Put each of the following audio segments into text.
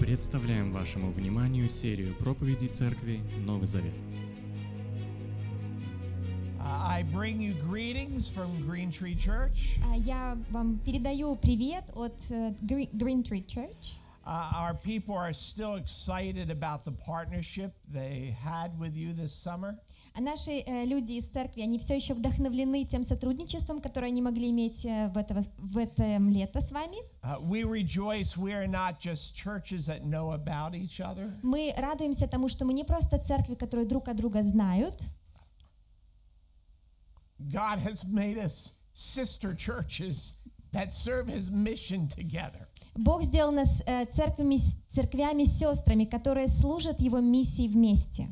Представляем вашему вниманию серию проповедей Церкви Новый Завет. Uh, I bring you greetings from Green Tree Church. А, Я вам передаю привет от э, Gre- Green Tree Church. Uh, our people are still excited about the partnership they had with you this summer. А наши э, люди из церкви, они все еще вдохновлены тем сотрудничеством, которое они могли иметь э, в, это, в это лето с вами. Uh, Мы радуемся тому, что мы не просто церкви, которые друг от друга знают. God has made us sister churches that serve His mission together. Бог сделал нас э, церквями, церквями сестрами, которые служат Его миссии вместе.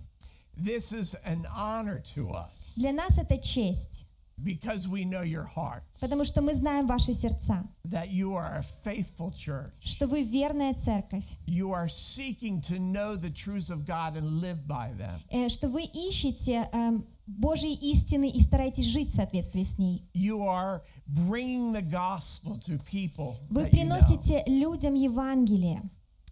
This is an honor to us Для нас это честь, because we know your hearts, потому что мы знаем ваши сердца, that you are a faithful church. что вы верная церковь, You are seeking to know the truths of God and live by them. э, что вы ищете эм, Божьи истины и стараетесь жить в соответствии с ней. You are bringing the gospel to people. Вы that you know. приносите людям Евангелие.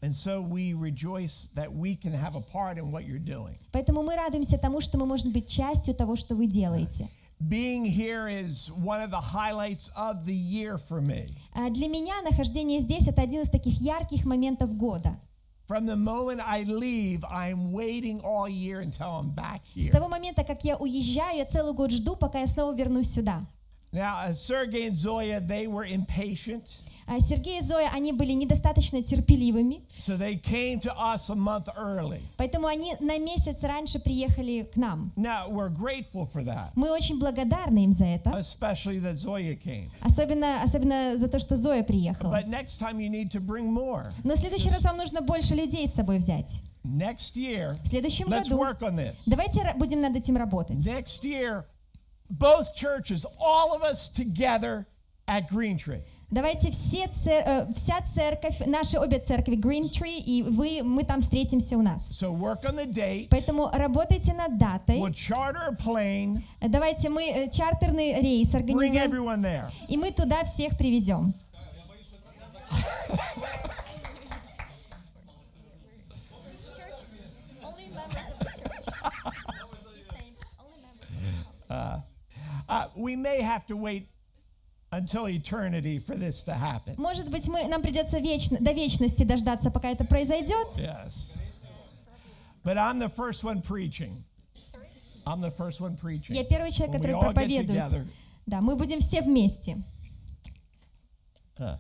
And so we rejoice that we can have a part in what you're doing. Поэтому мы радуемся тому, что мы можем быть частью того, что вы делаете. Being here is one of the highlights of the year for me. А Для меня нахождение здесь — это один из таких ярких моментов года. From the moment I leave, I'm waiting all year until I'm back С here. того момента, как я уезжаю, я целый год жду, пока я снова вернусь сюда. Now, uh, Sergey and Zoya, they were impatient, А Сергей и Зоя, они были недостаточно терпеливыми, so they came to us a month early. поэтому они на месяц раньше приехали к нам. Now, we're grateful for that, Мы очень благодарны им за это, especially that Zoya came. особенно, особенно за то, что Зоя приехала. But next time you need to bring more. Но в следующий раз вам нужно больше людей с собой взять. Next year, В следующем let's году work on this. давайте будем над этим работать. Next year, both churches, all of us together at Green Tree. Давайте все цер- э, вся церковь, наши обе церкви, Green Tree, и вы, мы там встретимся у нас. So work on the date. Поэтому работайте над датой. We'll charter a plane, Давайте мы э, чартерный рейс bring организуем, everyone there. и мы туда всех привезем. Uh, we may have to wait until eternity for this to happen. Может быть, мы, нам придется вечно, до вечности дождаться, пока это произойдет. Yes. But I'm the first one preaching. I'm the first one preaching. Я первый человек, When который проповедует. Да, мы будем все вместе. Uh,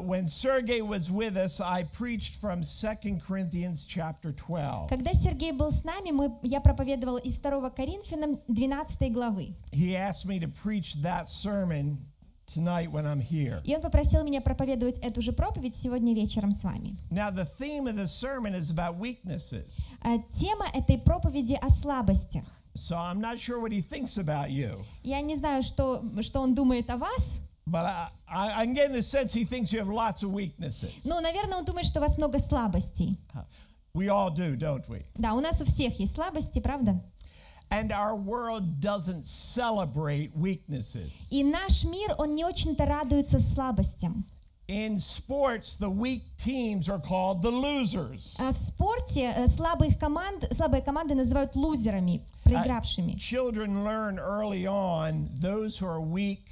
when Sergey was with us, I preached from 2 Corinthians chapter 12. Когда Сергей был с нами, мы, я проповедовал из 2 Коринфянам 12 главы. He asked me to preach that sermon tonight when I'm here. И он попросил меня проповедовать эту же проповедь сегодня вечером с вами. Now, the theme of the sermon is about weaknesses. А, Тема этой проповеди о слабостях. So I'm not sure what he thinks about you, Я не знаю, что, что он думает о вас. but I, I, I'm getting the sense he thinks you have lots of weaknesses. Ну, наверное, он думает, что у вас много слабостей. We all do, don't we? Да, у нас у всех есть слабости, правда? And our world doesn't celebrate weaknesses. И наш мир, он не очень-то радуется слабостям. In sports, the weak teams are called the losers. А в спорте э, слабых команд, слабые команды называют лузерами, проигравшими. Children learn early on those who are weak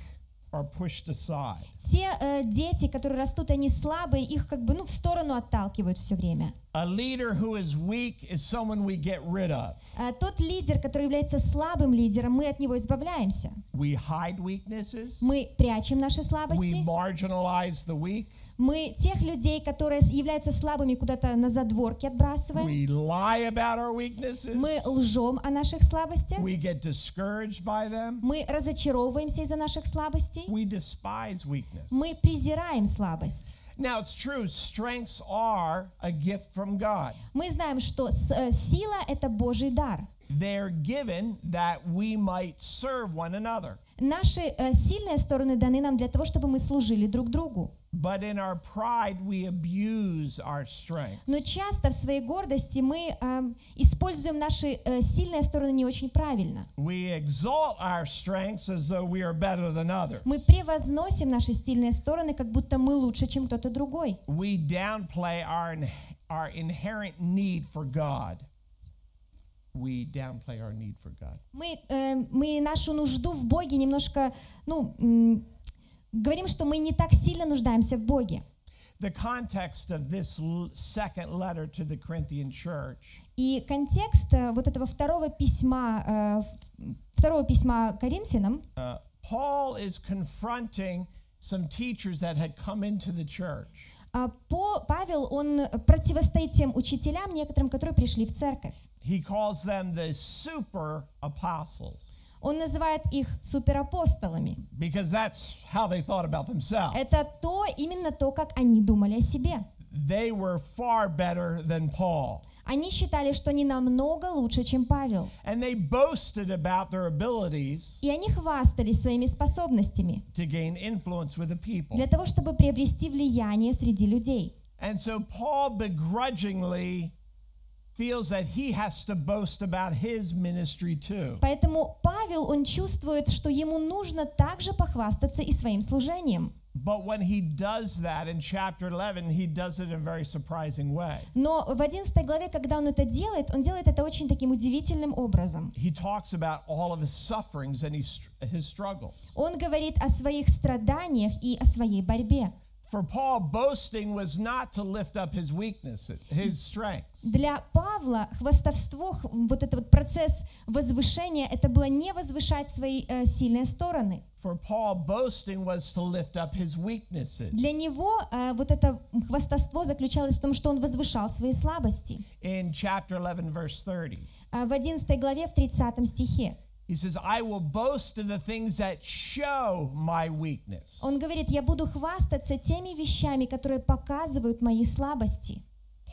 are pushed aside. Те э, дети, которые растут, они слабые, их как бы ну, в сторону отталкивают все время. A leader who is weak is someone we get rid of. А тот лидер, который является слабым лидером, мы от него избавляемся. We hide weaknesses. Мы прячем наши We слабости. marginalize the weak. Мы тех людей, которые являются слабыми, куда-то на задворки отбрасываем. We lie about our weaknesses. Мы лжем о наших слабостях. We get discouraged by them. Мы разочаровываемся из-за наших слабостей. We despise weakness. Мы презираем слабость. Now, it's true, strengths are a gift from God. Мы знаем, что э, сила — это Божий дар. They're given that we might serve one another. Наши э, сильные стороны даны нам для того, чтобы мы служили друг другу. But in our pride, we abuse our strength. Но часто в своей гордости мы эм, используем наши э, сильные стороны не очень правильно. We exalt our strengths as though we are better than others. Мы превозносим наши сильные стороны, как будто мы лучше, чем кто-то другой. We downplay our, our inherent need for God. We downplay our need for God. Мы, э, мы нашу нужду в Боге немножко, ну, говорим, что мы не так сильно нуждаемся в Боге. The context of this second letter to the Corinthian church И контекст э, вот этого второго письма, э, второго письма Коринфянам, uh, Paul is confronting some teachers that had come into the church. а, по, Павел, он противостоит тем учителям, некоторым, которые пришли в церковь. He calls them the super apostles Он называет их суперапостолами. because that's how they thought about themselves. Это то, именно то, как они думали о себе. They were far better than Paul. Они считали, что они намного лучше, чем Павел. And they boasted about their abilities И они хвастались своими способностями to gain influence with the people. для того, чтобы приобрести влияние среди людей. And so Paul begrudgingly feels that he has to boast about his ministry too. Поэтому Павел, он чувствует, что ему нужно также похвастаться и своим служением. But when he does that in chapter 11, he does it in a very surprising way. Но в 11 главе, когда он это делает, он делает это очень таким удивительным образом. He talks about all of his sufferings and his, struggles. Он говорит о своих страданиях и о своей борьбе. For Paul, boasting was not to lift up his weaknesses, his strengths. Для Павла хвастовство, х- вот этот вот процесс возвышения, это было не возвышать свои э, сильные стороны. For Paul, boasting was to lift up his weaknesses. Для него э, вот это хвастовство заключалось в том, что он возвышал свои слабости. In chapter 11, verse 30, А в 11 главе, в 30 стихе, he says, I will boast in the things that show my weakness. он говорит, я буду хвастаться теми вещами, которые показывают мои слабости.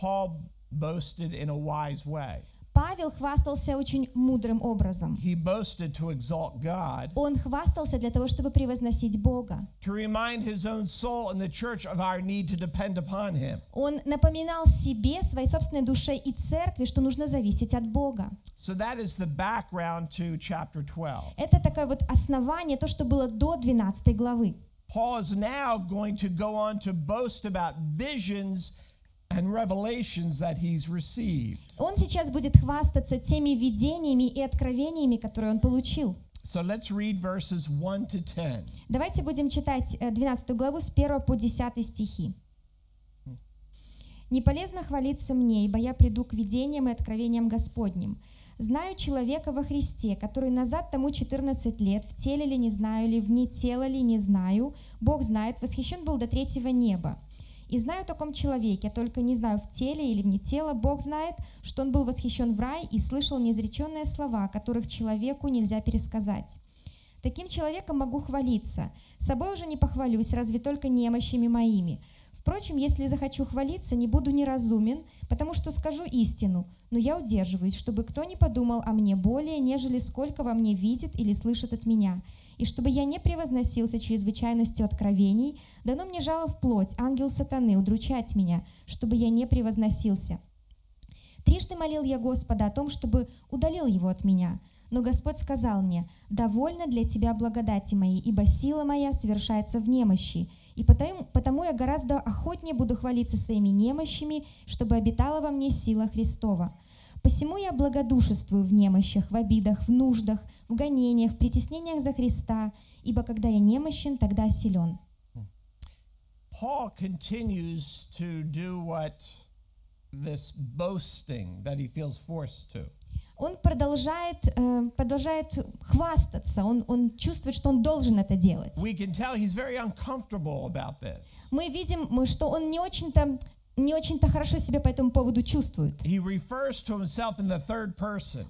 Paul boasted in a wise way. Павел хвастался очень мудрым образом. He boasted to exalt God, Он хвастался для того, чтобы превозносить Бога. to remind his own soul and the church of our need to depend upon him. Он напоминал себе, своей собственной душе и церкви, что нужно зависеть от Бога. So that is the background to chapter 12. Это такое вот основание, то, что было до 12 главы. Paul is now going to go on to boast about visions and revelations that he's received. Он сейчас будет хвастаться теми видениями и откровениями, которые он получил. So let's read verses 1 to 10. Давайте будем читать э, 12 главу с 1 по 10 стихи. «Не полезно хвалиться мне, ибо я приду к видениям и откровениям Господним. Знаю человека во Христе, который назад тому 14 лет, в теле ли не знаю ли, вне тела ли не знаю, Бог знает, восхищен был до третьего неба. И знаю о таком человеке, только не знаю, в теле или вне тела, Бог знает, что он был восхищен в рай и слышал неизреченные слова, которых человеку нельзя пересказать. Таким человеком могу хвалиться. Собой уже не похвалюсь, разве только немощами моими. Впрочем, если захочу хвалиться, не буду неразумен, потому что скажу истину, но я удерживаюсь, чтобы кто не подумал о мне более, нежели сколько во мне видит или слышит от меня, и чтобы я не превозносился чрезвычайностью откровений, дано мне жало в плоть, ангел сатаны, удручать меня, чтобы я не превозносился. Трижды молил я Господа о том, чтобы удалил его от меня. Но Господь сказал мне, «Довольно для тебя благодати моей, ибо сила моя совершается в немощи, и потому, потому я гораздо охотнее буду хвалиться своими немощами, чтобы обитала во мне сила Христова. Посему я благодушествую в немощах, в обидах, в нуждах, в гонениях, в притеснениях за Христа, ибо когда я немощен, тогда силен». Paul continues to do what this boasting that he feels forced to. Он продолжает, э, продолжает хвастаться, он, он чувствует, что он должен это делать. Мы видим, что он не очень-то не очень-то хорошо себя по этому поводу чувствует.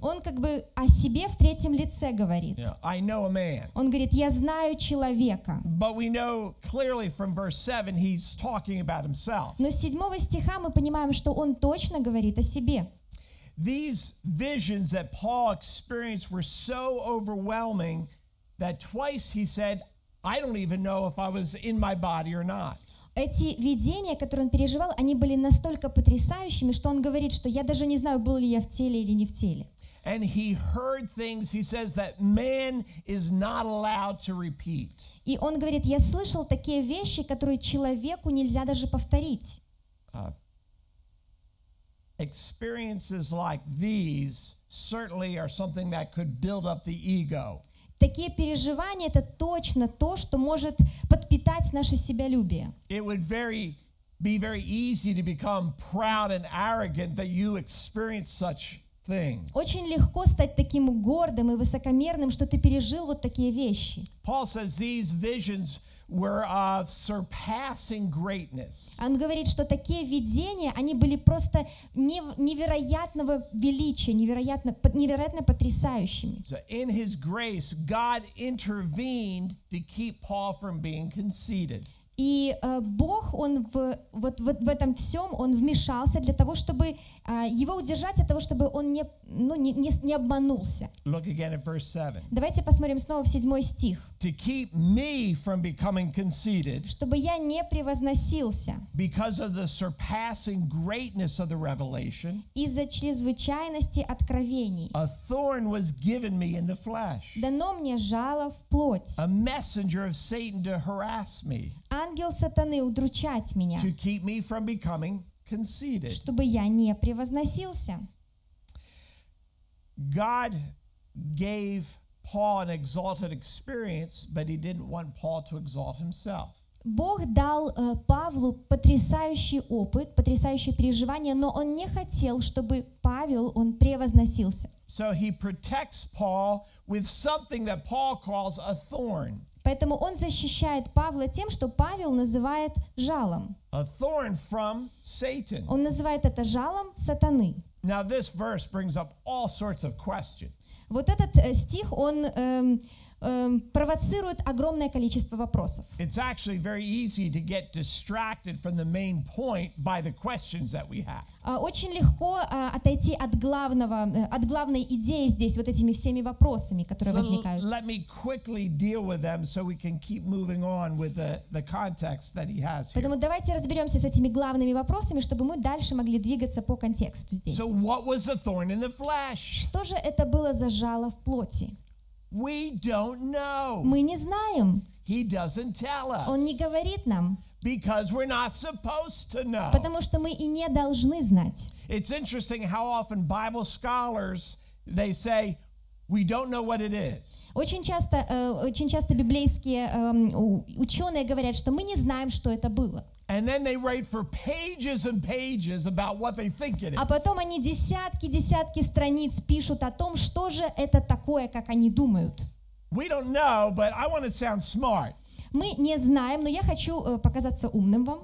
Он как бы о себе в третьем лице говорит. Man. Он говорит, я знаю человека. But we know clearly from verse 7 he's talking about himself. Но с седьмого стиха мы понимаем, что он точно говорит о себе. These visions that Paul experienced were so overwhelming that twice he said, I don't even know if I was in my body or not. Эти видения, которые он переживал, они были настолько потрясающими, что он говорит, что я даже не знаю, был ли я в теле или не в теле. And he heard things, he says, that man is not allowed to repeat. И он говорит, я слышал такие вещи, которые человеку нельзя даже повторить. Experiences like these certainly are something that could build up the ego. Такие переживания — это точно то, что может подпитать наше себялюбие. It would very be very easy to become proud and arrogant that you experience such things. Очень легко стать таким гордым и высокомерным, что ты пережил вот такие вещи. Paul says these visions were of surpassing greatness. Он говорит, что такие видения, они были просто нев- невероятного величия, невероятно, невероятно потрясающими. So in his grace, God intervened to keep Paul from being conceited. И э, Бог, Он в, вот, вот в этом всем, Он вмешался для того, чтобы его удержать от того, чтобы он не, ну, не, не, не обманулся. Look again at verse 7. Давайте посмотрим снова в седьмой стих. To keep me from becoming conceited «Чтобы я не превозносился because of the surpassing greatness of the revelation, из-за чрезвычайности откровений. a thorn was given me in the flesh, Дано мне жало в плоть. a messenger of Satan to harass me, Ангел сатаны удручать меня, to keep me from becoming conceited. чтобы я не превозносился. God gave Paul an exalted experience, but he didn't want Paul to exalt himself. Бог дал э, Павлу потрясающий опыт, потрясающее переживание, но он не хотел, чтобы Павел, он превозносился. So he protects Paul with something that Paul calls a thorn. Поэтому он защищает Павла тем, что Павел называет жалом. A thorn from Satan. Он называет это жалом сатаны. Now, this verse brings up all sorts of questions. Вот этот э, стих, он эм, провоцирует огромное количество вопросов. It's actually very easy to get distracted from the main point by the questions that we have. А, Очень легко а, отойти от главного, э, от главной идеи здесь, вот этими всеми вопросами, которые возникают. let me quickly deal with them so we can keep moving on with the, the context that he has. Поэтому давайте разберемся с этими главными вопросами, чтобы мы дальше могли двигаться по контексту здесь. So, what was the thorn in the flesh? Что же это было за жало в плоти? We don't know. Мы не знаем. He doesn't tell Он не us говорит нам, because we're not supposed to know. потому что мы и не должны знать. It's interesting how often Bible scholars they say we don't know what it is. Очень часто, э, очень часто библейские эм, ученые говорят, что мы не знаем, что это было. And then they write for pages and pages about what they think it is. А потом они десятки-десятки страниц пишут о том, что же это такое, как они думают. We don't know, but I want to sound smart. Мы не знаем, но я хочу э, показаться умным вам.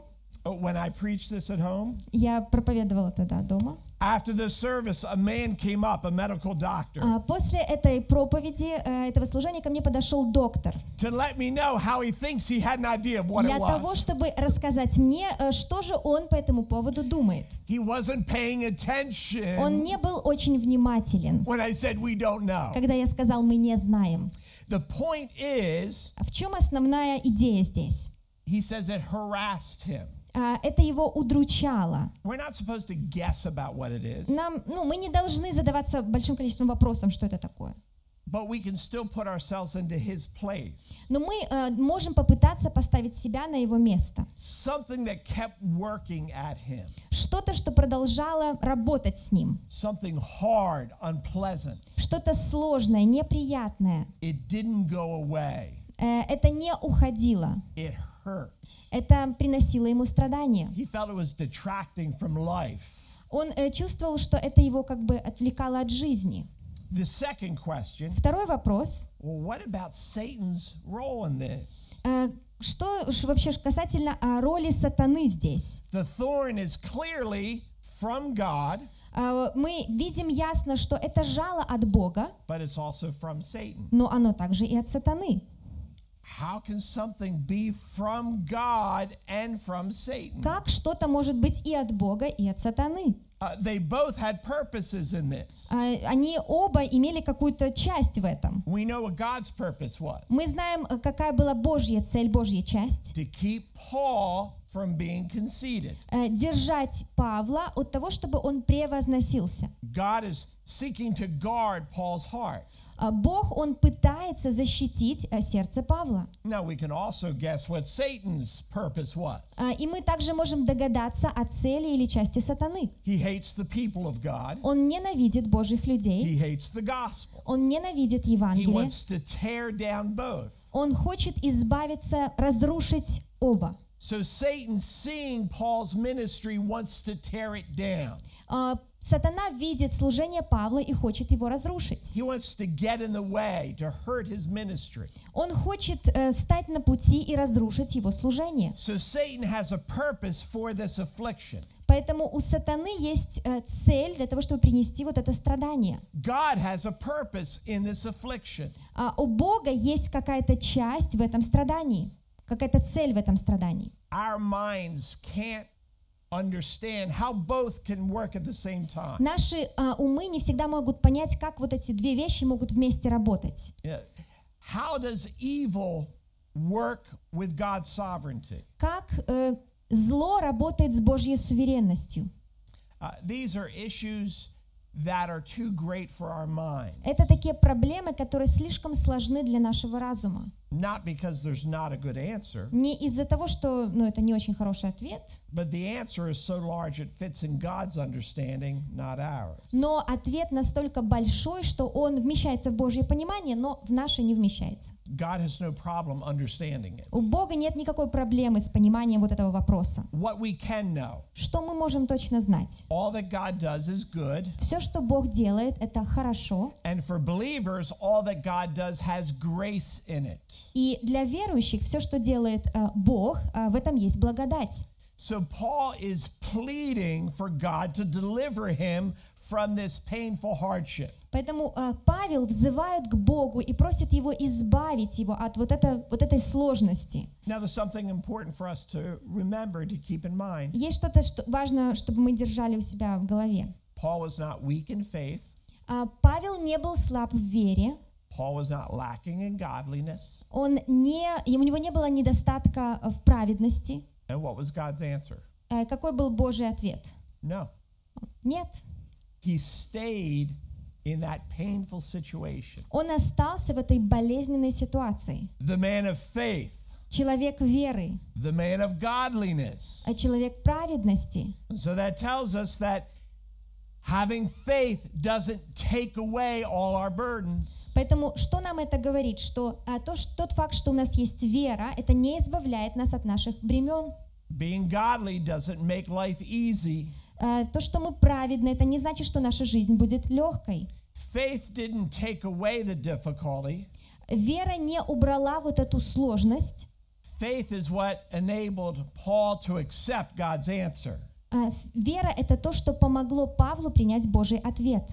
Uh, When I preached this at home, Я проповедовала тогда дома. After the service, a man came up, a medical doctor, А После этой проповеди, э, этого служения ко мне подошел доктор to let me know how he thinks he had an idea of what для it того, was. чтобы рассказать мне, э, что же он по этому поводу думает. He wasn't paying Он attention не был очень внимателен, when I said we don't know. когда я сказал, мы не знаем. The point is, А в чем основная идея здесь? he says it harassed him. А, Это его удручало. Нам, ну, мы не должны задаваться большим количеством вопросов, что это такое. but we can still put ourselves into his place. Но мы э, можем попытаться поставить себя на его место. Something that kept working at him, Что-то, что продолжало работать с ним. something hard, unpleasant. Что-то сложное, неприятное. It didn't go away, Э, Это не уходило. it. Это приносило ему страдания. He felt it was detracting from life. Он э, чувствовал, что это его как бы отвлекало от жизни. The second question Второй вопрос. well, what about Satan's role in this? Что вообще касательно а, роли сатаны здесь? The thorn is clearly from God, Э, Мы видим ясно, что это жало от Бога, but it's also from Satan. но оно также и от сатаны. How can something be from God and from Satan? Как что-то может быть и от Бога, и от сатаны? Uh, they both had purposes in this. А, Они оба имели какую-то часть в этом. We know what God's purpose was Мы знаем, э, какая была Божья цель, Божья часть. to keep Paul from being conceited. Э, Держать Павла от того, чтобы он превозносился. God is seeking to guard Paul's heart. А Бог, он пытается защитить э, сердце Павла. Now, we can also guess what Satan's purpose was. А, И мы также можем догадаться о цели или части сатаны. He hates the people of God, Он ненавидит Божьих людей, he hates the gospel. он ненавидит He Евангелие, wants to tear down both. он хочет избавиться, разрушить оба. So, Satan, seeing Paul's ministry, wants to tear it down. Сатана видит служение Павла и хочет его разрушить. Way. Он хочет э, стать на пути и разрушить его служение. So, Satan has a purpose for this affliction. Поэтому у сатаны есть э, цель для того, чтобы принести вот это страдание. God has a purpose in this affliction. А у Бога есть какая-то часть в этом страдании, какая-то цель в этом страдании. Our minds can't understand how both can work at the same time. Наши а, умы не всегда могут понять, как вот эти две вещи могут вместе работать. Yeah. How does evil work with God's sovereignty? Как э, зло работает с Божьей суверенностью. Uh, these are issues that are too great for our mind. Это такие проблемы, которые слишком сложны для нашего разума. Not because there's not a good answer, Не из-за того, что ну, это не очень хороший ответ, but the answer is so large it fits in God's understanding, not ours. но ответ настолько большой, что он вмещается в Божье понимание, но в наше не вмещается. God has no problem understanding it. У Бога нет никакой проблемы с пониманием вот этого вопроса. What we can know, Что мы можем точно знать? all that God does is good, Все, что Бог делает, это хорошо. and for believers, all that God does has grace in it. И для верующих все, что делает э, Бог, э, в этом есть благодать. So Paul is pleading for God to deliver him from this painful hardship. Поэтому э, Павел взывает к Богу и просит его избавить его от вот, это, вот этой сложности. Now, there's something important for us to remember, to keep in mind. Есть что-то что важно, чтобы мы держали у себя в голове. А, Павел не был слаб в вере, Paul was not lacking in godliness. он не, и у него не было недостатка в праведности. And what was God's answer? Э, Какой был Божий ответ? No. Нет. He stayed in that painful situation. Он остался в этой болезненной ситуации. The man of faith, Человек веры, the man of godliness. а человек праведности. So that tells us that having faith doesn't take away all our burdens. Поэтому что нам это говорит? Что а, то, что тот факт, что у нас есть вера, это не избавляет нас от наших бремен. Being godly doesn't make life easy. А, то, что мы праведны, это не значит, что наша жизнь будет легкой. Faith didn't take away the difficulty. Вера не убрала вот эту сложность. Faith is what enabled Paul to accept God's answer. А, Вера — это то, что помогло Павлу принять Божий ответ.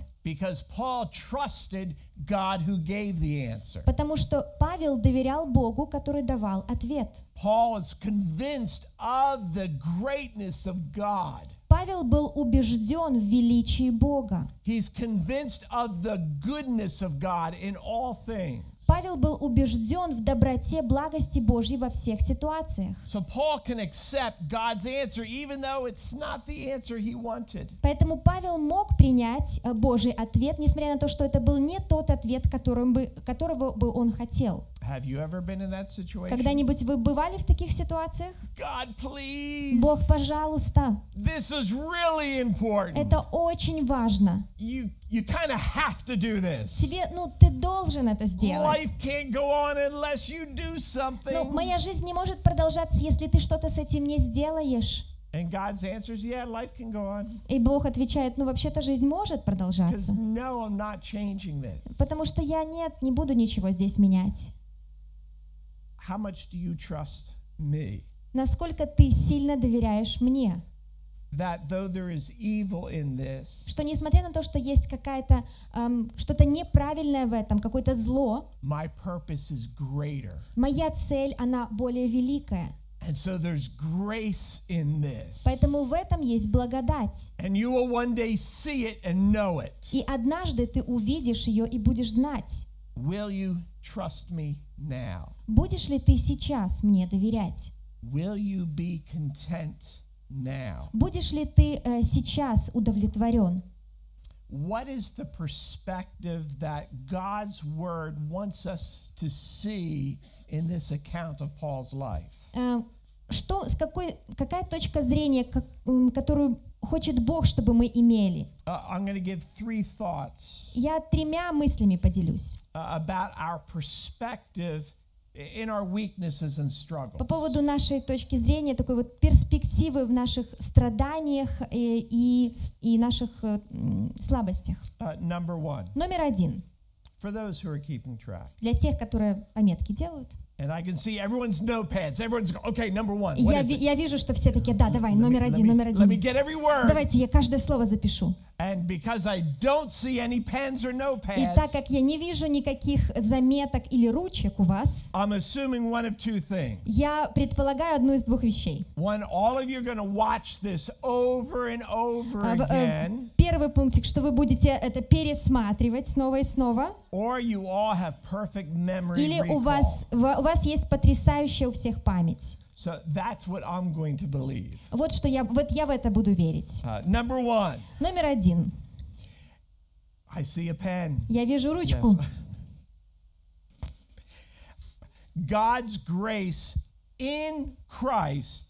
Потому что Павел доверял Богу, который давал ответ. Paul is convinced of the greatness of God. Павел был убежден в величии Бога. He's convinced of the goodness of God in all things. Павел был убежден в доброте, благости Божьей во всех ситуациях. So Paul can accept God's answer even though it's not the answer he wanted. Поэтому Павел мог принять э, Божий ответ, несмотря на то, что это был не тот ответ, которым бы, которого бы он хотел. Когда-нибудь вы бывали в таких ситуациях? God, please. Бог, пожалуйста, This is really important. это очень важно. You you have to do this. Тебе, ну, ты должен это сделать. Life can't go on unless you do Ну, something. моя жизнь не может продолжаться, если ты что-то с этим не сделаешь. And God's answer is, yeah, life can go on. И Бог отвечает, ну, вообще-то жизнь может продолжаться. no, I'm not changing this. Потому что я нет, не буду ничего здесь менять. How much do you trust me? Насколько ты сильно доверяешь мне? That though there is evil in this, Что несмотря на то, что есть какая-то эм, что-то неправильное в этом, какое-то зло, my purpose is greater. моя цель, она более великая. And so there's grace in this. Поэтому в этом есть благодать. And you will one day see it and know it. И однажды ты увидишь ее и будешь знать. Will you trust me now? Будешь ли ты сейчас мне доверять? Will you be content now? Будешь ли ты э, сейчас удовлетворен? What is the perspective that God's word wants us to see in this account of Paul's life? Э, что, с какой, какая точка зрения, как- которую хочет Бог, чтобы мы имели? Uh, Я тремя мыслями поделюсь. uh. По поводу нашей точки зрения, такой вот перспективы в наших страданиях э, и, и наших э, слабостях. Uh, Номер один. Для тех, которые пометки делают. and I can see everyone's notepads. Everyone's go, okay. Number one. И What Я, is ви- it? я вижу, что все такие, да, давай, Let me- номер let один, me- номер Let me один. get every word. Давайте я каждое слово запишу. And because I don't see any pens or И так как я не вижу никаких заметок или ручек у вас, I'm assuming one of two things. я предполагаю одну из двух вещей. One, all of you are going to watch this over and over А, э, Первый пунктик, что вы будете это пересматривать снова и снова, or you all have perfect memory или у вас, ва- у вас есть потрясающая у всех память. So that's what I'm going to believe. Вот что я, вот я в это буду верить. Uh, number one, Номер один. I see a pen. Я вижу ручку. Yes. God's grace in Christ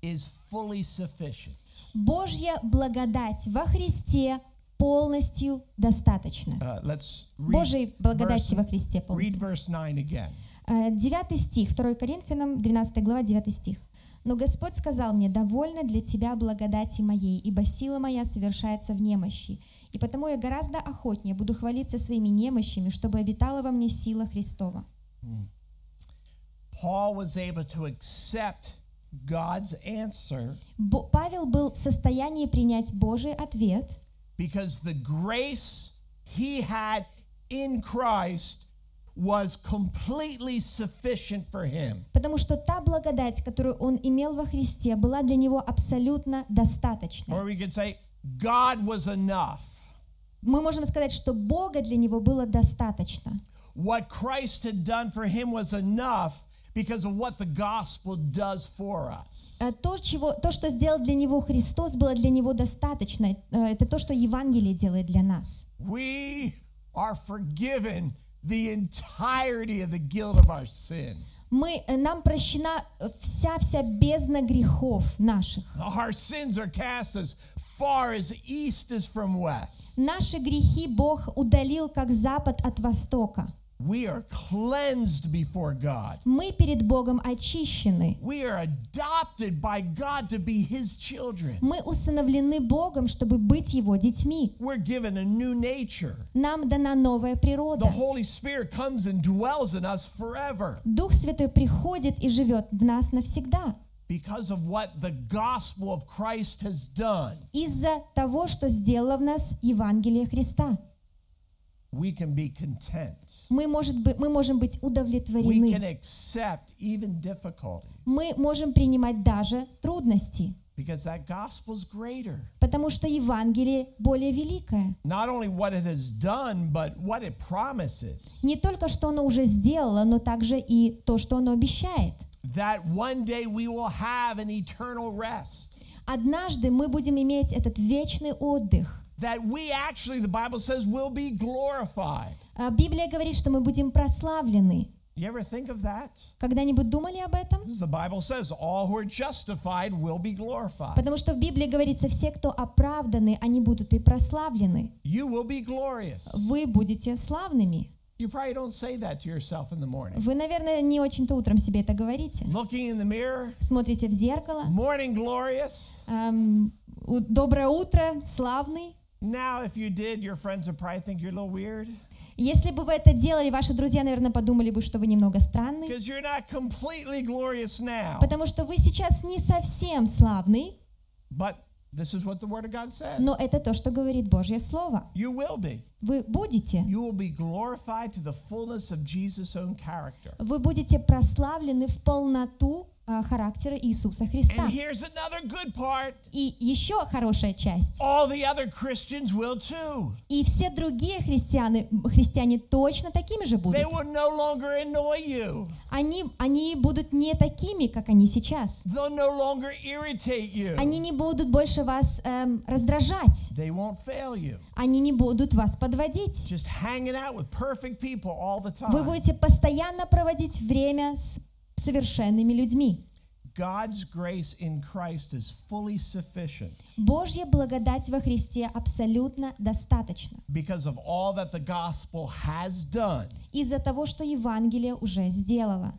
is fully sufficient. Божья благодать во Христе полностью достаточно. Uh, let's read, Божьей благодати verse- во Христе read полностью. verse 9 again. Э, 9 стих, 2 Коринфянам, 12 глава, 9 стих. «Но Господь сказал мне, довольно для тебя благодати моей, ибо сила моя совершается в немощи. И потому я гораздо охотнее буду хвалиться своими немощами, чтобы обитала во мне сила Христова». Paul was able to accept God's answer Павел был в состоянии принять Божий ответ, because the grace he had in Christ was completely sufficient for him. потому что та благодать, которую он имел во Христе, была для него абсолютно достаточной. Or we could say, God was enough. Мы можем сказать, что Бога для него было достаточно. What Christ had done for him was enough because of what the gospel does for us. Э, То, чего, то, что сделал для него Христос, было для него достаточно. Э, Это то, что Евангелие делает для нас. We are forgiven the entirety of the guilt of our sin. Мы, э, нам прощена вся-вся бездна грехов наших. Our sins are cast as far as east is from west. Наши грехи Бог удалил, как запад от востока. We are cleansed before God. Мы перед Богом очищены. We are adopted by God to be His children. Мы усыновлены Богом, чтобы быть Его детьми. We're given a new nature. Нам дана новая The природа. Holy Spirit comes and dwells in us forever Дух Святой приходит и живет в нас навсегда. because of what the gospel of Christ has done. Из-за того, что сделало в нас Евангелие Христа. We can be content. Мы, может быть, мы можем быть We can удовлетворены. accept even difficulty Мы можем принимать даже трудности, because that gospel is greater. потому что Евангелие более великое. Not only what it has done, but what it promises. Не только что оно уже сделало, но также и то, что оно обещает. That one day we will have an eternal rest. Однажды мы будем иметь этот вечный отдых. That we actually, the Bible says, will be glorified. А Библия говорит, что мы будем прославлены. You ever think of that? Когда-нибудь думали об этом? The Bible says, all who are justified will be glorified. Потому что в Библии говорится, все, кто оправданы, они будут и прославлены. You will be glorious. Вы будете славными. You probably don't say that to yourself in the morning. Вы, наверное, не очень-то утром себе это говорите. Looking in the mirror, Смотрите в зеркало. morning glorious. У- доброе утро, славный. Now, if you did, your friends would probably think you're a little weird Если бы вы это делали, ваши друзья, наверное, подумали бы, что вы немного странный. Потому что вы сейчас не совсем славный, но это то, что говорит Божье Слово. You will be. Вы будете. You will be glorified to the fullness of Jesus' own character. Вы будете прославлены в полноту а, характера Иисуса Христа. And here's another good part И еще хорошая часть. all the other Christians will too. И все другие христиане, христиане точно такими же будут. They will no longer annoy you, Они, они будут не такими, как они сейчас. they'll no longer irritate you, Они не будут больше вас эм, раздражать. they won't fail you. Они не будут вас подводить. Вы будете постоянно проводить время с совершенными людьми. God's grace in Christ is fully sufficient Божья благодать во Христе абсолютно достаточно. because of all that the gospel has done, Из-за того, что Евангелие уже сделало.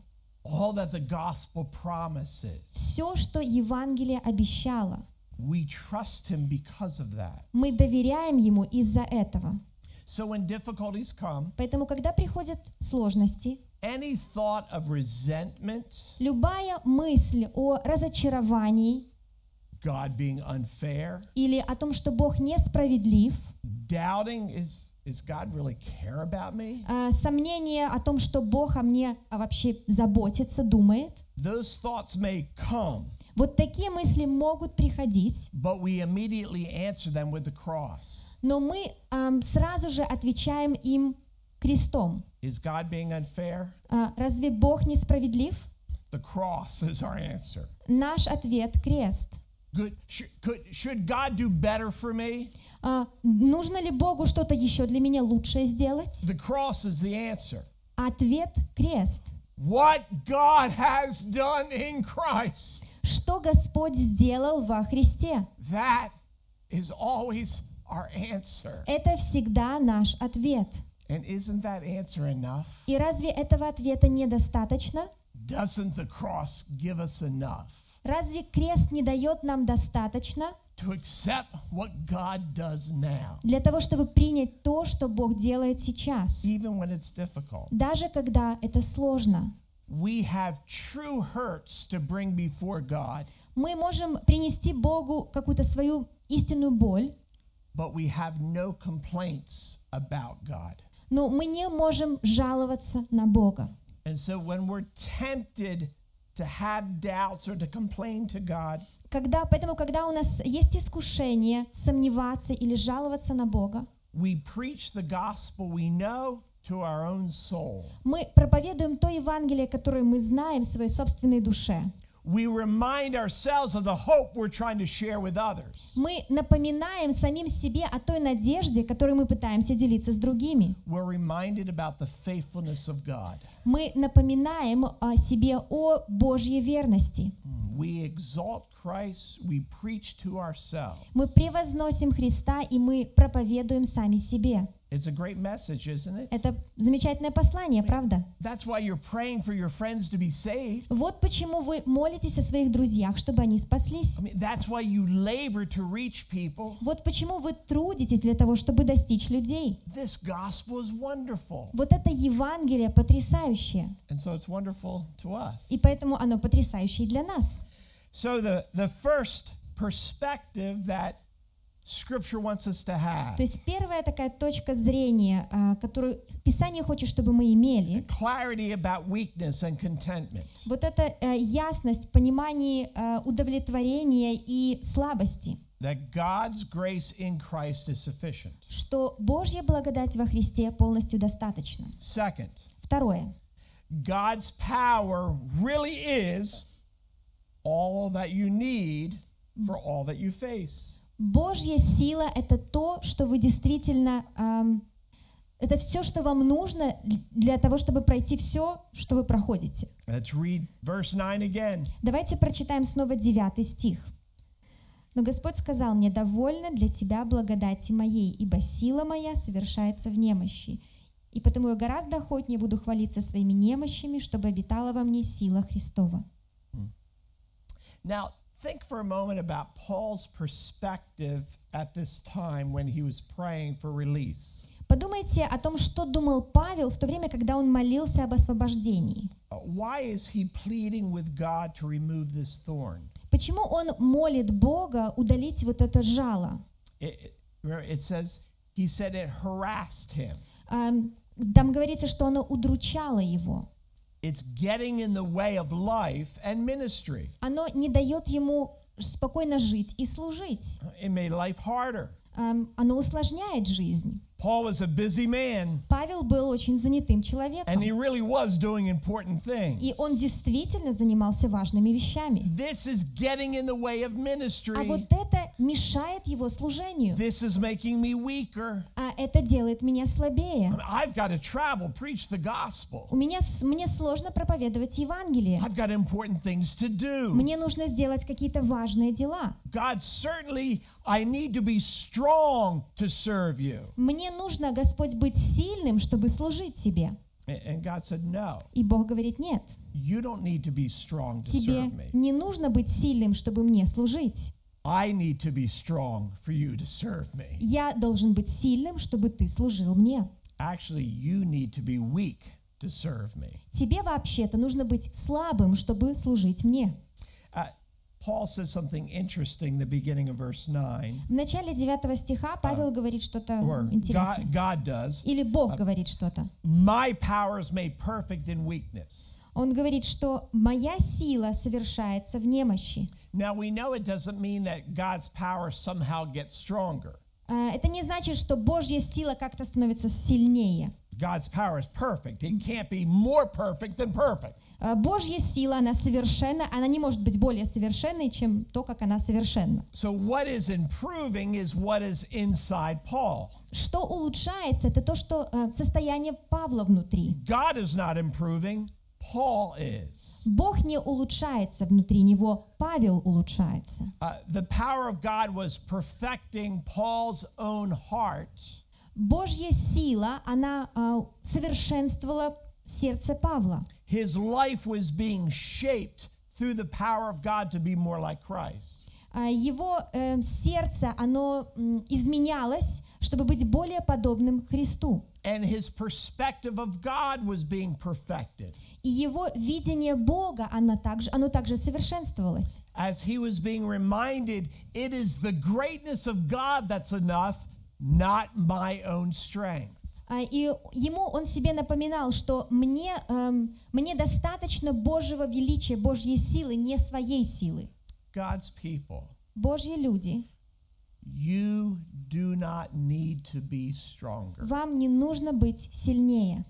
all that the gospel promises. Все, что Евангелие обещало, We trust him because of that. мы доверяем Ему из-за этого. So when difficulties come, Поэтому, когда приходят сложности, any thought of resentment, любая мысль о разочаровании God being unfair, или о том, что Бог несправедлив, doubting is is God really care about me? э, сомнение о том, что Бог о мне вообще заботится, думает, Those thoughts may come, вот такие мысли могут приходить, but we immediately answer them with the cross. Но мы ам, сразу же отвечаем им крестом. Is God being unfair? А, разве Бог несправедлив? The cross is our answer. Наш ответ — крест. Good. Should, could, should God do better for me? А, нужно ли Богу что-то еще для меня лучшее сделать? The cross is the answer. Ответ — крест. What God has done in Christ, Что Господь сделал во Христе? that is always our answer. Это всегда наш ответ. And isn't that answer enough? И разве этого ответа недостаточно? Doesn't the cross give us enough Разве крест не дает нам достаточно to accept what God does now, для того, чтобы принять то, что Бог делает сейчас, даже когда это сложно? Мы можем принести Богу какую-то свою истинную боль, but we have no complaints about God. но мы не можем жаловаться на Бога. And so when we're tempted to have doubts or to complain to God, Когда, поэтому, когда у нас есть искушение сомневаться или жаловаться на Бога, we preach the gospel we know to our own soul. мы проповедуем то Евангелие, которое мы знаем в своей собственной душе. We remind ourselves of the hope we're trying to share with others. Мы напоминаем самим себе о той надежде, которой мы пытаемся делиться с другими. We're reminded about the faithfulness of God. Мы напоминаем о себе о Божьей верности. We exalt Christ, we preach to ourselves. Мы превозносим Христа, и мы проповедуем сами себе. It's a great message, isn't it? Это замечательное послание, правда? That's why you're praying for your friends to be saved. Вот почему вы молитесь о своих друзьях, чтобы они спаслись. I mean, that's why you labor to reach people. Вот почему вы трудитесь для того, чтобы достичь людей. This gospel is wonderful. Вот это Евангелие потрясающее. And so it's wonderful to us. И поэтому оно потрясающее для нас. So the, the first perspective that Scripture wants us to have, То есть первая такая точка зрения, а, которую Писание хочет, чтобы мы имели, clarity about weakness and contentment. вот эта э, ясность в понимании э, удовлетворения и слабости, That God's grace in Christ is sufficient. что Божья благодать во Христе полностью достаточна. Second, Второе. God's power really is all that you need for all that you face. Божья сила — это то, что вы действительно... ам, это все, что вам нужно для того, чтобы пройти все, что вы проходите. Let's read verse 9 again. Давайте прочитаем снова девятый стих. «Но Господь сказал мне, довольно для тебя благодати моей, ибо сила моя совершается в немощи. И потому я гораздо охотнее буду хвалиться своими немощами, чтобы обитала во мне сила Христова». Now, think for a moment about Paul's perspective at this time when he was praying for release. Подумайте о том, что думал Павел в то время, когда он молился об освобождении. Uh, Why is he pleading with God to remove this thorn? Почему он молит Бога удалить вот это жало? It, it- remember, it says, he said it harassed him. Ам, Там говорится, что оно удручало его. It's getting in the way of life and ministry. оно не дает ему спокойно жить и служить. It made life harder. Эм, Оно усложняет жизнь. Paul was a busy man, Павел был очень занятым and he человеком, really was doing important и things. он действительно занимался важными вещами. This is getting in the way of А ministry. вот это мешает его служению, This is making me weaker. а это делает меня слабее. I've got to travel, preach the gospel. У меня, мне сложно проповедовать Евангелие. I've got important things to do. Мне нужно сделать какие-то важные дела. God, certainly I need to be strong to serve you. Мне нужно, Господь, быть сильным, чтобы служить Тебе. And and God said, No, И Бог говорит, нет, you don't need to be strong to тебе serve me. не нужно быть сильным, чтобы мне служить. I need to be strong for you to serve me. Я должен быть сильным, чтобы ты служил мне. Actually, you need to be weak to serve me. Тебе вообще-то нужно быть слабым, чтобы служить мне. Uh, Paul says something interesting in the beginning of verse 9. В начале 9 стиха Павел говорит что-то интересное. God, God does. Или Бог говорит что-то. My power is made perfect in weakness. Он говорит, что моя сила совершается в немощи. Now, we know it doesn't mean that God's power somehow gets stronger. А, Это не значит, что Божья сила как-то становится сильнее. God's power is perfect. It can't be more perfect than perfect. А, Божья сила, она совершенна, она не может быть более совершенной, чем то, как она совершенна. So, what is improving is what is inside Paul. Что улучшается, это то, что э, состояние Павла внутри. God is not improving, Paul is. Бог не улучшается внутри него, Павел улучшается. Uh, the power of God was perfecting Paul's own heart Божья сила, она а, совершенствовала сердце Павла. his life was being shaped through the power of God to be more like Christ. А, Его э, сердце, оно м, изменялось, чтобы быть более подобным Христу. And his perspective of God was being perfected И его видение Бога, оно также, оно также совершенствовалось. as he was being reminded it is the greatness of God that's enough, not my own strength. А, И ему он себе напоминал, что мне, эм, мне достаточно Божьего величия, Божьей силы, не своей силы. God's people, Божьи люди, you do not need to be stronger. вам не нужно быть сильнее.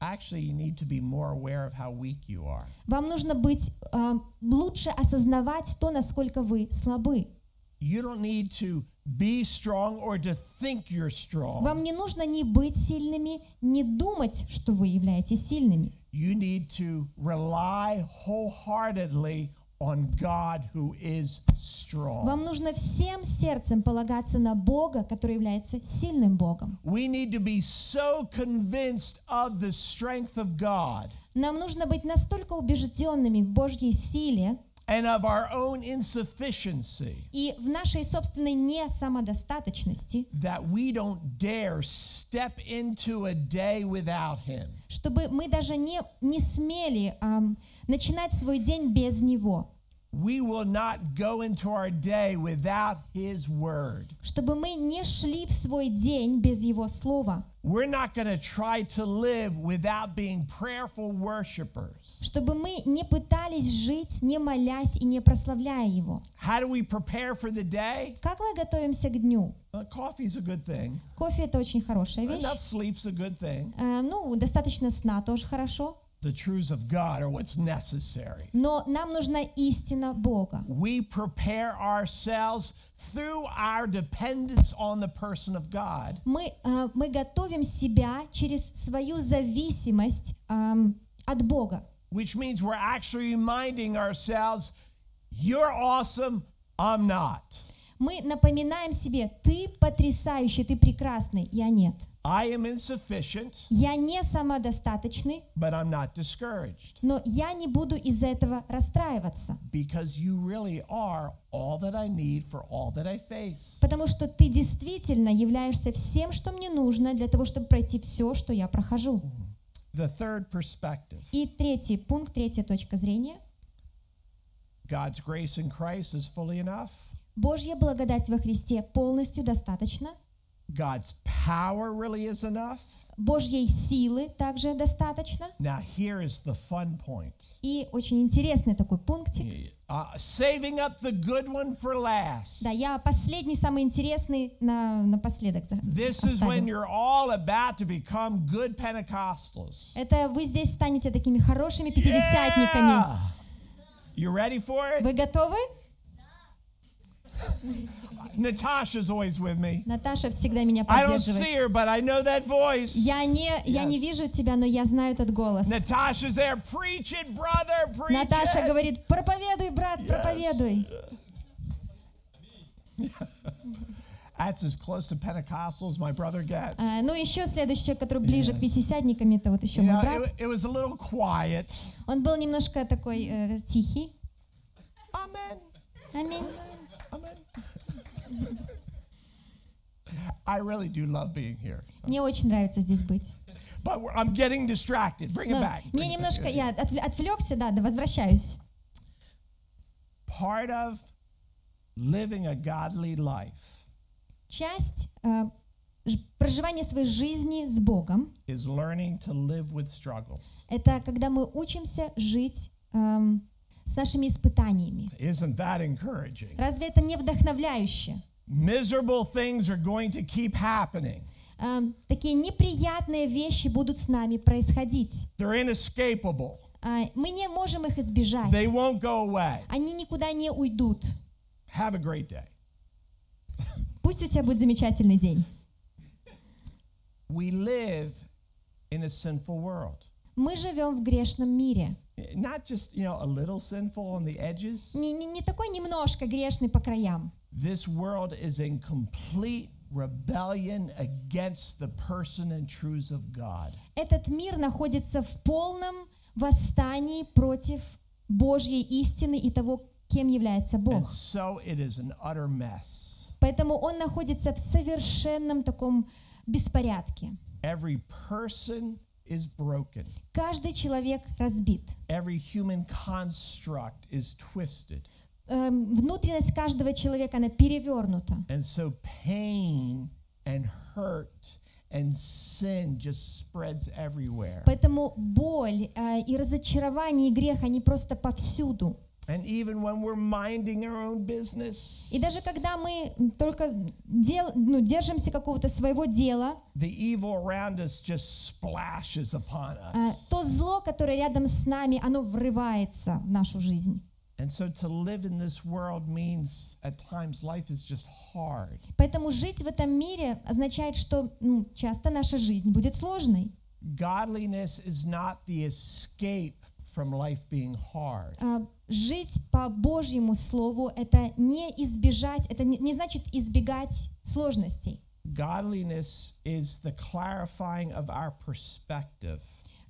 Actually, you need to be more aware of how weak you are. Вам нужно быть э, лучше осознавать то, насколько вы слабы. You don't need to be strong or to think you're strong. Вам не нужно не быть сильными, не думать, что вы являетесь сильными. You need to rely wholeheartedly on God who is strong. Вам нужно всем сердцем полагаться на Бога, который является сильным Богом. We need to be so convinced of the strength of God Нам нужно быть настолько убежденными в Божьей силе and of our own insufficiency и в нашей собственной несамодостаточности, that we don't dare step into a day without Him. чтобы мы даже не, не смели ам, начинать свой день без Него, We will not go into our day without His Word. чтобы мы не шли в свой день без Его Слова, We're not going to try to live without being prayerful worshipers. чтобы мы не пытались жить, не молясь и не прославляя Его. How do we prepare for the day? Как мы готовимся к дню? Uh, coffee's a good thing. Кофе это очень хорошая вещь. Enough sleep's a good thing. Э, ну, достаточно сна тоже хорошо. The truths of God are what's necessary. Но нам нужна истина Бога. We prepare ourselves through our dependence on the person of God. Мы, э, мы готовим себя через свою зависимость ам, от Бога. which means we're actually reminding ourselves, you're awesome, I'm not. Мы напоминаем себе, ты потрясающий, ты прекрасный, я нет. I am insufficient, Я не самодостаточный, but I'm not discouraged но я не буду из-за этого расстраиваться, потому что ты действительно являешься всем, что мне нужно для того, чтобы пройти все, что я прохожу. The third perspective И третий пункт, третья точка зрения. God's grace in Christ is fully enough. Божья благодать во Христе полностью достаточно. God's power really is enough. Божьей силы также достаточно. Now, here is the fun point И очень интересный такой пунктик. uh, saving up the good one for last. Да, я последний, самый интересный на, напоследок This is when you're all about to become good Pentecostals. Это вы здесь станете такими хорошими пятидесятниками. You ready for it? Вы готовы? Natasha's always with me. Наташа всегда меня I don't поддерживает. see her, but I know that voice. Я не, я не Yes. вижу тебя, но я знаю этот голос. Natasha's there. Preach it, brother. Preach Наташа it. говорит, проповедуй, брат, проповедуй. That's as close to Pentecostal as my brother gets. А, ну, еще следующий человек, который ближе к Yes. пятидесятникам, это вот еще You мой know, брат. it, it was a little quiet. Он был немножко такой э, тихий. Amen. Аминь. I really do love being here. Мне очень нравится здесь быть. But I'm getting distracted. Bring it Но back. мне it немножко, я отвл- отвлекся, да, да, возвращаюсь. Part of living a godly life Часть э, проживания своей жизни с Богом is learning to live with struggles. — это когда мы учимся жить эм, с нашими испытаниями. Isn't that encouraging? Разве это не вдохновляюще? Miserable things are going to keep happening. Эм, такие неприятные вещи будут с нами происходить. They're inescapable. А, мы не можем их избежать. They won't go away. Они никуда не уйдут. Have a great day. Пусть у тебя будет замечательный день. We live in a sinful world. Мы живем в грешном мире. Not just, you know, a little sinful on the edges. Не, не, не такой немножко грешный по краям. This world is in complete rebellion against the person and truths of God. Этот мир находится в полном восстании против Божьей истины и того, кем является And Бог. so it is an utter mess. Поэтому он находится в совершенном таком беспорядке. Every person is broken. Каждый человек разбит. Every human construct is twisted. Эм, внутренность каждого человека, она перевернута. And so pain and hurt and sin just spreads everywhere. Поэтому боль э, и разочарование и грех, они просто повсюду. And even when we're minding our own business, И даже когда мы только дел, ну, держимся какого-то своего дела, the evil around us just splashes upon э, us. то зло, которое рядом с нами, оно врывается в нашу жизнь. And so to live in this world means at times life is just hard. Поэтому жить в этом мире означает, что ну, часто наша жизнь будет сложной. Godliness is not the escape from life being hard. А, Жить по Божьему Слову — это не избежать, это не, не значит избегать сложностей. Godliness is the clarifying of our perspective.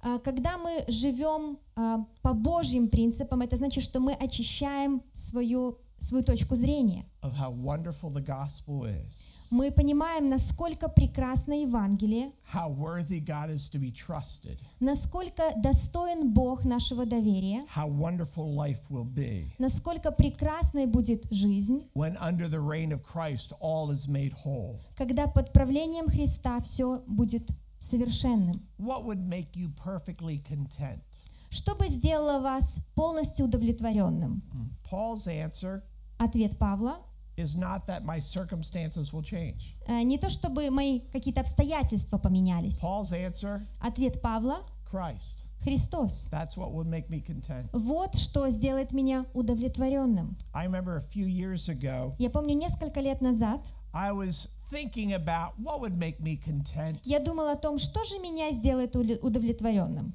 А, Когда мы живем а, по Божьим принципам, это значит, что мы очищаем свою, свою точку зрения. of how wonderful the gospel is, Мы понимаем, насколько прекрасно Евангелие, how worthy God is to be trusted, насколько достоин Бог нашего доверия, how wonderful life will be насколько прекрасной будет жизнь, when under the reign of Christ all is made whole. когда под правлением Христа все будет совершенным. What would make you perfectly content? Что бы сделало вас полностью удовлетворенным? Paul's answer Ответ Павла is not that my circumstances will change. э, не то чтобы мои какие-то обстоятельства поменялись. Paul's answer, Ответ Павла Christ. Христос. That's what would make me content. Вот что сделает меня удовлетворенным. I remember a few years ago, Я помню, несколько лет назад I was thinking about what would make me content. я думала о том, что же меня сделает удовлетворенным.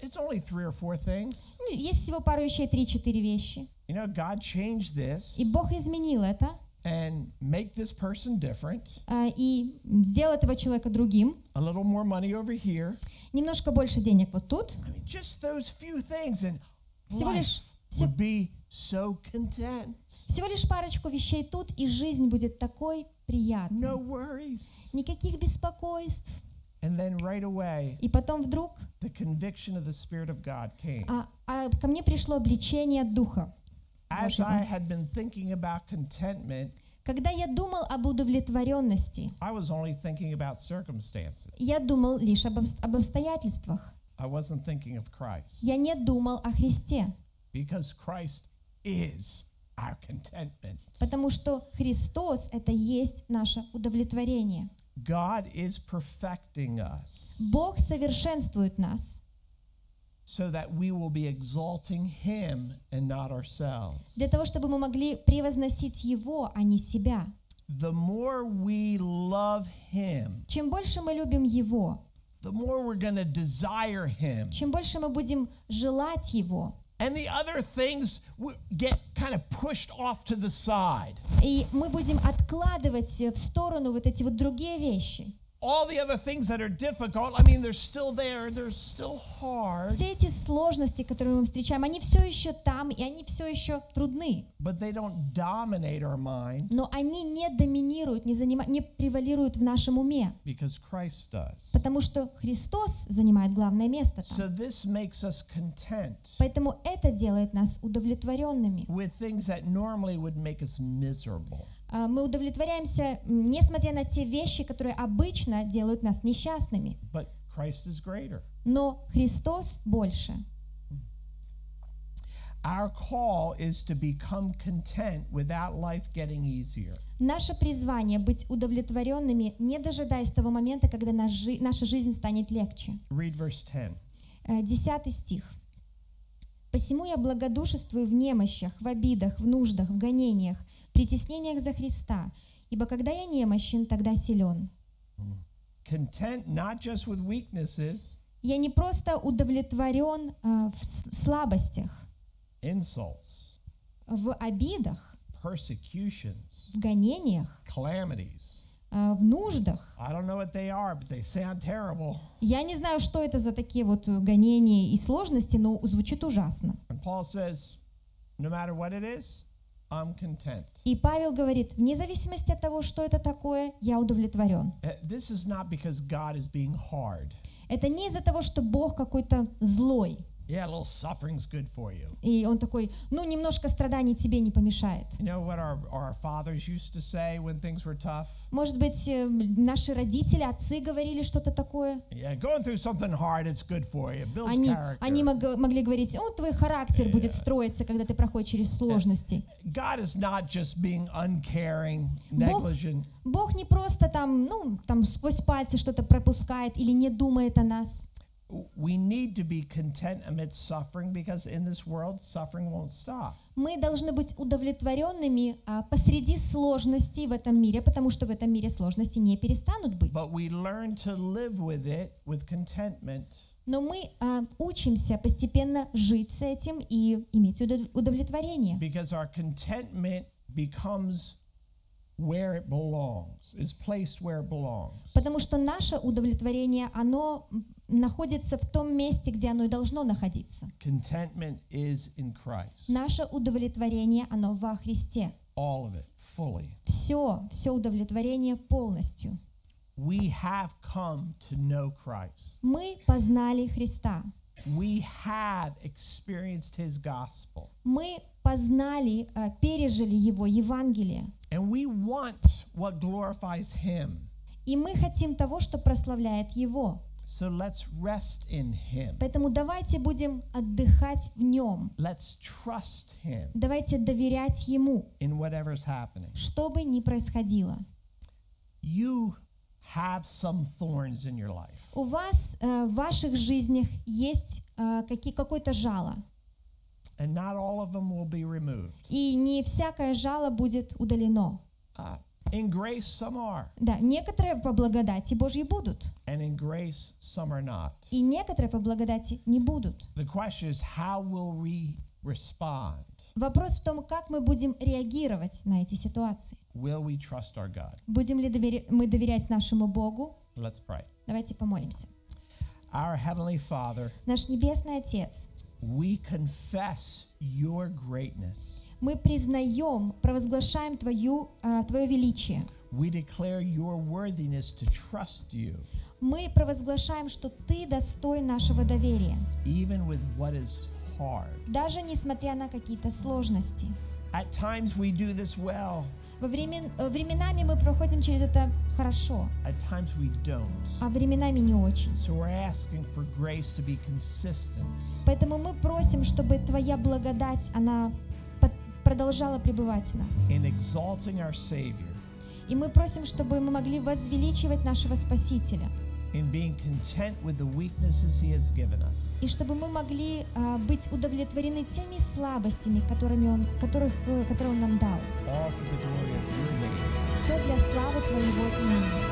It's only three or four things. Ну, Есть всего пару вещей, три-четыре вещи. You know, God changed this. И Бог изменил это and make this person different. а, и сделал этого человека другим. A little more money over here. Немножко больше денег вот тут. I mean, just those few things, and Всего лишь, would be so content. всего лишь парочку вещей тут, и жизнь будет такой приятной. No worries. Никаких беспокойств. And then right away, И потом вдруг the conviction of the Spirit of God came. а, а ко мне пришло обличение Духа. As Божьего. I had been thinking about contentment, Когда я думал об удовлетворенности, I was only thinking about circumstances. я думал лишь об, об обстоятельствах. I wasn't thinking of Christ Я не думал о Христе, because Christ is our contentment. потому что Христос — это есть наше удовлетворение. God is perfecting us Бог совершенствует нас so that we will be exalting Him and not ourselves. для того, чтобы мы могли превозносить Его, а не себя. The more we love Him, Чем больше мы любим Его, the more we're going to desire Him. чем больше мы будем желать Его, And the other things w- get kind of pushed off to the side. и мы будем откладывать в сторону вот эти вот другие вещи. All the other things that are difficult, I mean, they're still there, they're still hard, Все эти сложности, которые мы встречаем, они все еще там, и они все еще трудны. but they don't dominate our mind Но они не доминируют, не, занима- не превалируют в нашем уме, because Christ does. потому что Христос занимает главное место So там. this makes us content Поэтому это делает нас удовлетворенными. with things that normally would make us miserable. А, Мы удовлетворяемся, несмотря на те вещи, которые обычно делают нас несчастными. But Christ is greater. Но Христос больше. Our call is to become content without life getting easier. Наше призвание быть удовлетворенными, не дожидаясь того момента, когда наша жизнь станет легче. Read verse 10. Э, Десятый стих. «Посему я благодушествую в немощах, в обидах, в нуждах, в гонениях, в притеснениях за Христа, ибо когда я немощен, тогда силен». Content not just with weaknesses, Я не просто удовлетворен а, в слабостях, insults, в обидах, persecutions, в гонениях, calamities. а, в нуждах. Are. Я не знаю, что это за такие вот э, гонения и сложности, но звучит ужасно. Says, no matter what it is, I'm content. И Павел говорит, вне зависимости от того, что это такое, я удовлетворен. Uh, This is not because God is being hard. Это не из-за того, что Бог какой-то злой, Yeah, a little suffering's good for you. и он такой, ну, немножко страданий тебе не помешает. You know what our, our fathers used to say when things were tough? Может быть, э, наши родители, отцы говорили что-то такое? Yeah, going through something hard, it's good for you. It builds Они, character. они мог- могли говорить, о, твой характер будет строиться, когда ты проходишь через сложности. God is not just being uncaring, Бог- negligent. Бог не просто там, ну, там сквозь пальцы что-то пропускает или не думает о нас. We need to be content amidst suffering because in this world, suffering won't stop. Мы должны быть удовлетворенными а, посреди сложностей в этом мире, потому что в этом мире сложности не перестанут быть. But we learn to live with it with contentment Но мы а, учимся постепенно жить с этим и иметь удов- удовлетворение. because our contentment becomes where it belongs, is placed where it belongs. Потому что наше удовлетворение, оно находится в том месте, где оно и должно находиться. Contentment is in Christ. Наше удовлетворение, оно во Христе. All of it, fully. Все, все удовлетворение полностью. We have come to know Christ. Мы познали Христа. We have experienced his gospel. Мы познали, а, пережили Его Евангелие. And we want what glorifies him. И мы хотим того, что прославляет Его. So let's rest in him. Поэтому давайте будем отдыхать в Нем. Let's trust him Давайте доверять Ему, in whatever's happening. что бы ни происходило. You have some thorns in your life. У вас э, в ваших жизнях есть э, какие, какое-то жало. And not all of them will be removed. И не всякое жало будет удалено. Uh, in grace, some are. Да, некоторые по благодати Божьей будут, And in grace, some are not. и некоторые по благодати не будут. The question is, how will we respond? Вопрос в том, как мы будем реагировать на эти ситуации. Will we trust our God? Будем ли довери- мы доверять нашему Богу? Let's pray. Давайте помолимся. Our Heavenly Father, Наш Небесный Отец, we confess your greatness. мы признаем, провозглашаем Твою, а, Твое величие. We declare your worthiness to trust you, Мы провозглашаем, что Ты достоин нашего доверия, even with what is hard. даже несмотря на какие-то сложности. At times we do this well. Во времен, э, временами мы проходим через это хорошо, At times we don't. а временами не очень. So we're asking for grace to be consistent. Поэтому мы просим, чтобы Твоя благодать, она продолжала пребывать в нас. in exalting our Savior, И мы просим, чтобы мы могли возвеличивать нашего Спасителя. И чтобы мы могли а, быть удовлетворены теми слабостями, которыми он, которых, э, которые Он нам дал. Все для славы Твоего имени.